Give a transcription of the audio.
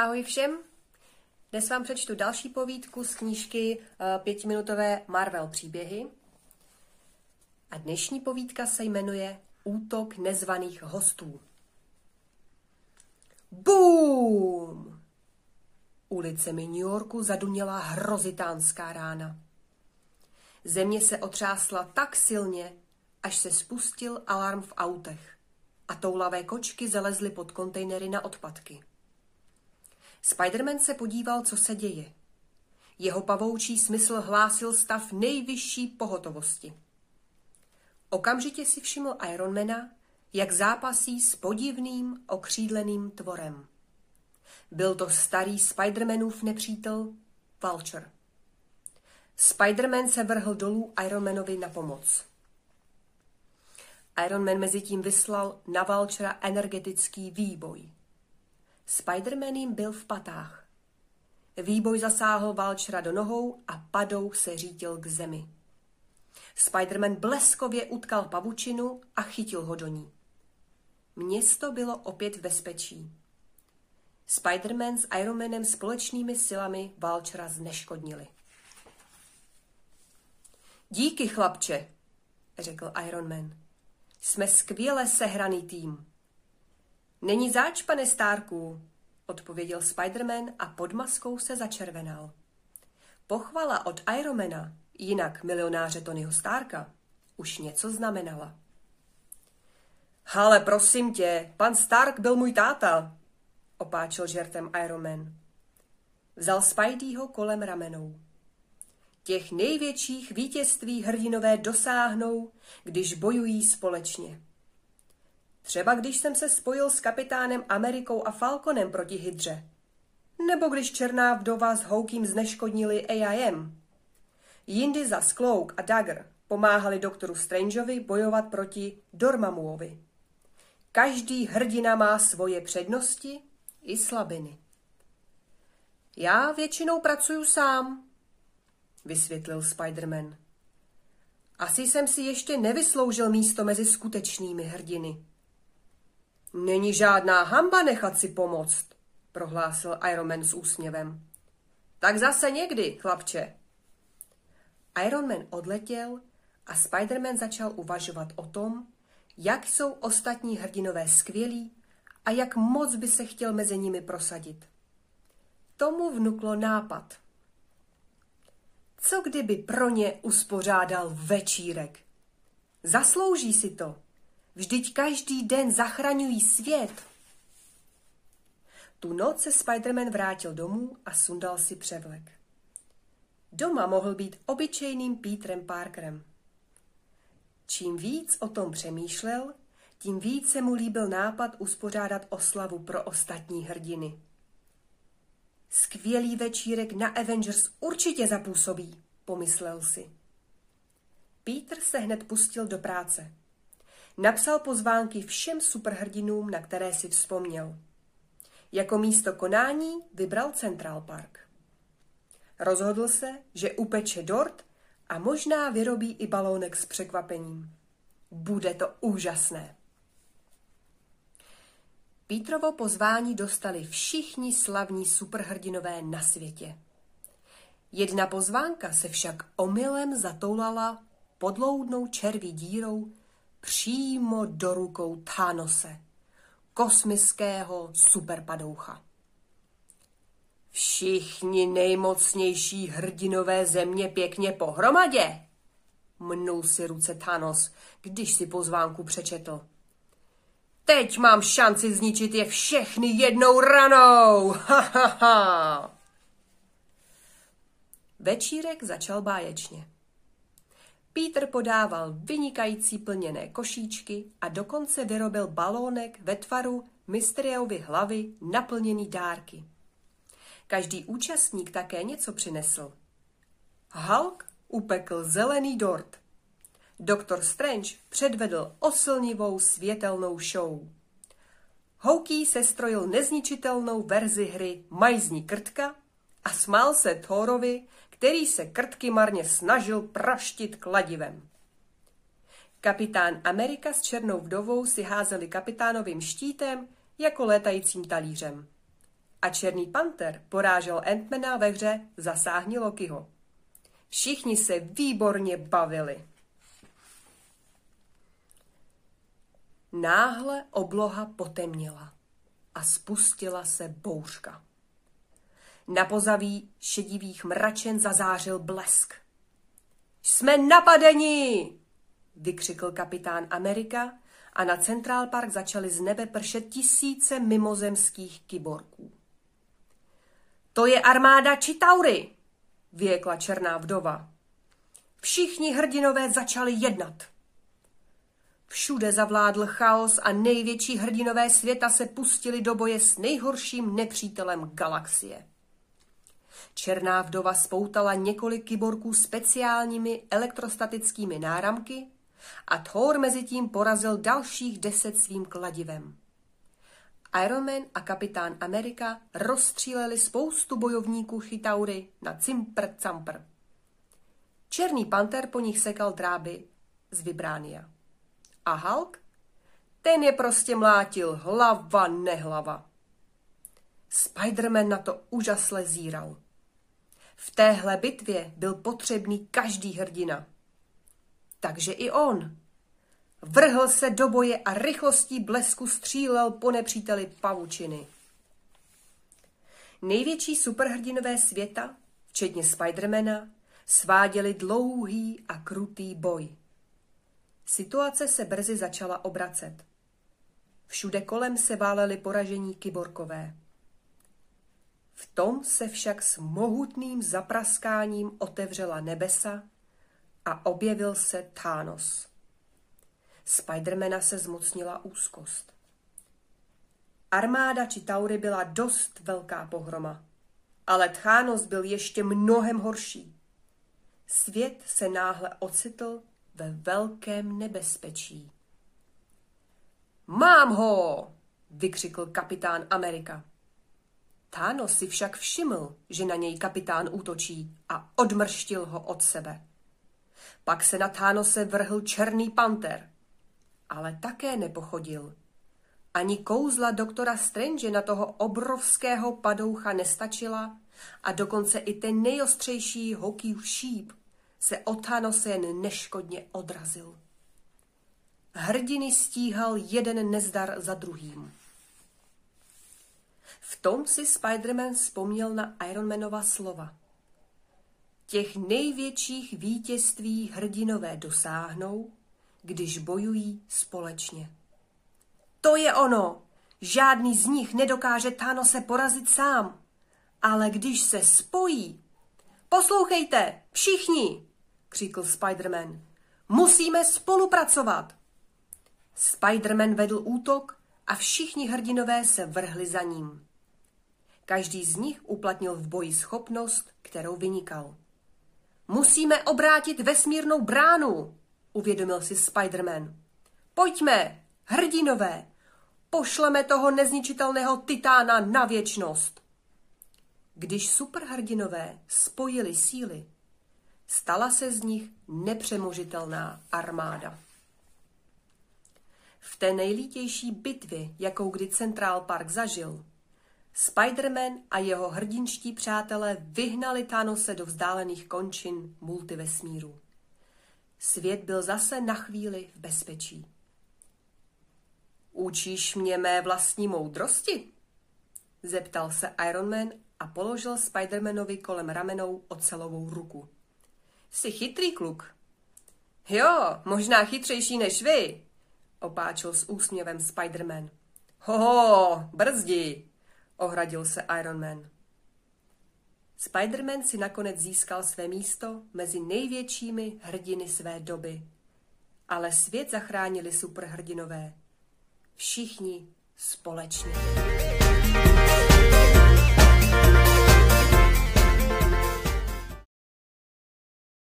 Ahoj všem! Dnes vám přečtu další povídku z knížky eh, pětiminutové Marvel příběhy. A dnešní povídka se jmenuje Útok nezvaných hostů. Bum! Ulicemi New Yorku zaduněla hrozitánská rána. Země se otřásla tak silně, až se spustil alarm v autech a toulavé kočky zalezly pod kontejnery na odpadky. Spiderman se podíval, co se děje. Jeho pavoučí smysl hlásil stav nejvyšší pohotovosti. Okamžitě si všiml Ironmana, jak zápasí s podivným okřídleným tvorem. Byl to starý Spidermanův nepřítel Vulture. Spiderman se vrhl dolů Ironmanovi na pomoc. Ironman mezi tím vyslal na Vultura energetický výboj. Spiderman jim byl v patách. Výboj zasáhl Valčera do nohou a padou se řítil k zemi. Spiderman bleskově utkal pavučinu a chytil ho do ní. Město bylo opět v bezpečí. Spiderman s Ironmanem společnými silami Valčera zneškodnili. Díky, chlapče, řekl Ironman. Jsme skvěle sehraný tým. Není záč, pane Stárku, odpověděl Spiderman a pod maskou se začervenal. Pochvala od Ironmana, jinak milionáře Tonyho Stárka, už něco znamenala. Ale prosím tě, pan Stark byl můj táta, opáčil žertem Ironman. Vzal Spideyho kolem ramenou. Těch největších vítězství hrdinové dosáhnou, když bojují společně. Třeba když jsem se spojil s kapitánem Amerikou a Falconem proti Hydře. Nebo když černá vdova s Houkým zneškodnili AIM. Jindy za Sklouk a Dagger pomáhali doktoru Strangeovi bojovat proti Dormamuovi. Každý hrdina má svoje přednosti i slabiny. Já většinou pracuju sám, vysvětlil Spiderman. Asi jsem si ještě nevysloužil místo mezi skutečnými hrdiny. Není žádná hamba nechat si pomoct, prohlásil Ironman s úsměvem. Tak zase někdy, chlapče. Ironman odletěl a Spiderman začal uvažovat o tom, jak jsou ostatní hrdinové skvělí a jak moc by se chtěl mezi nimi prosadit. Tomu vnuklo nápad. Co kdyby pro ně uspořádal večírek? Zaslouží si to. Vždyť každý den zachraňují svět. Tu noc se Spiderman vrátil domů a sundal si převlek. Doma mohl být obyčejným Petrem Parkerem. Čím víc o tom přemýšlel, tím víc se mu líbil nápad uspořádat oslavu pro ostatní hrdiny. Skvělý večírek na Avengers určitě zapůsobí, pomyslel si. Peter se hned pustil do práce. Napsal pozvánky všem superhrdinům, na které si vzpomněl. Jako místo konání vybral Central Park. Rozhodl se, že upeče dort a možná vyrobí i balónek s překvapením. Bude to úžasné. Pítrovo pozvání dostali všichni slavní superhrdinové na světě. Jedna pozvánka se však omylem zatoulala podloudnou červí dírou přímo do rukou Thanose, kosmického superpadoucha. Všichni nejmocnější hrdinové země pěkně pohromadě, mnul si ruce Thanos, když si pozvánku přečetl. Teď mám šanci zničit je všechny jednou ranou! Ha, ha, ha. Večírek začal báječně. Peter podával vynikající plněné košíčky a dokonce vyrobil balónek ve tvaru Mysteriovy hlavy naplněný dárky. Každý účastník také něco přinesl. Hulk upekl zelený dort. Doktor Strange předvedl oslnivou světelnou show. Hokey sestrojil nezničitelnou verzi hry Majzní krtka a smál se Thorovi, který se krtky marně snažil praštit kladivem. Kapitán Amerika s černou vdovou si házeli kapitánovým štítem jako létajícím talířem. a Černý panter porážel Antmana ve hře Zasáhni Lokiho. Všichni se výborně bavili. Náhle obloha potemněla a spustila se bouřka. Na pozaví šedivých mračen zazářil blesk. Jsme napadeni! vykřikl kapitán Amerika a na Central Park začaly z nebe pršet tisíce mimozemských kyborků. To je armáda Čitaury, věkla černá vdova. Všichni hrdinové začali jednat. Všude zavládl chaos a největší hrdinové světa se pustili do boje s nejhorším nepřítelem galaxie. Černá vdova spoutala několik kyborků speciálními elektrostatickými náramky a Thor mezi tím porazil dalších deset svým kladivem. Iron Man a kapitán Amerika rozstříleli spoustu bojovníků Chytaury na cimpr campr. Černý panter po nich sekal dráby z Vibránia. A Hulk? Ten je prostě mlátil hlava nehlava. Spiderman na to úžasle zíral. V téhle bitvě byl potřebný každý hrdina. Takže i on. Vrhl se do boje a rychlostí blesku střílel po nepříteli pavučiny. Největší superhrdinové světa, včetně Spidermana, sváděli dlouhý a krutý boj. Situace se brzy začala obracet. Všude kolem se váleli poražení kyborkové. V tom se však s mohutným zapraskáním otevřela nebesa a objevil se Thanos. Spidermana se zmocnila úzkost. Armáda či Taury byla dost velká pohroma, ale Thanos byl ještě mnohem horší. Svět se náhle ocitl ve velkém nebezpečí. Mám ho! vykřikl kapitán Amerika. Thanos si však všiml, že na něj kapitán útočí a odmrštil ho od sebe. Pak se na Thanose vrhl černý panter, ale také nepochodil. Ani kouzla doktora Strange na toho obrovského padoucha nestačila a dokonce i ten nejostřejší hokýv šíp se od Thanose jen neškodně odrazil. Hrdiny stíhal jeden nezdar za druhým. V tom si Spider-Man vzpomněl na Ironmanova slova. Těch největších vítězství hrdinové dosáhnou, když bojují společně. To je ono! Žádný z nich nedokáže se porazit sám. Ale když se spojí... Poslouchejte, všichni! křikl Spider-Man. Musíme spolupracovat! Spider-Man vedl útok a všichni hrdinové se vrhli za ním. Každý z nich uplatnil v boji schopnost, kterou vynikal. Musíme obrátit vesmírnou bránu, uvědomil si Spider-Man. Pojďme, hrdinové, pošleme toho nezničitelného titána na věčnost. Když superhrdinové spojili síly, stala se z nich nepřemožitelná armáda. V té nejlítější bitvě, jakou kdy Central Park zažil, Spider-Man a jeho hrdinští přátelé vyhnali Thanose do vzdálených končin multivesmíru. Svět byl zase na chvíli v bezpečí. Učíš mě mé vlastní moudrosti? Zeptal se Iron Man a položil Spidermanovi kolem ramenou ocelovou ruku. Jsi chytrý kluk. Jo, možná chytřejší než vy, opáčil s úsměvem Spiderman. Hoho, brzdi, ohradil se Iron Man. Spider-Man si nakonec získal své místo mezi největšími hrdiny své doby. Ale svět zachránili superhrdinové. Všichni společně.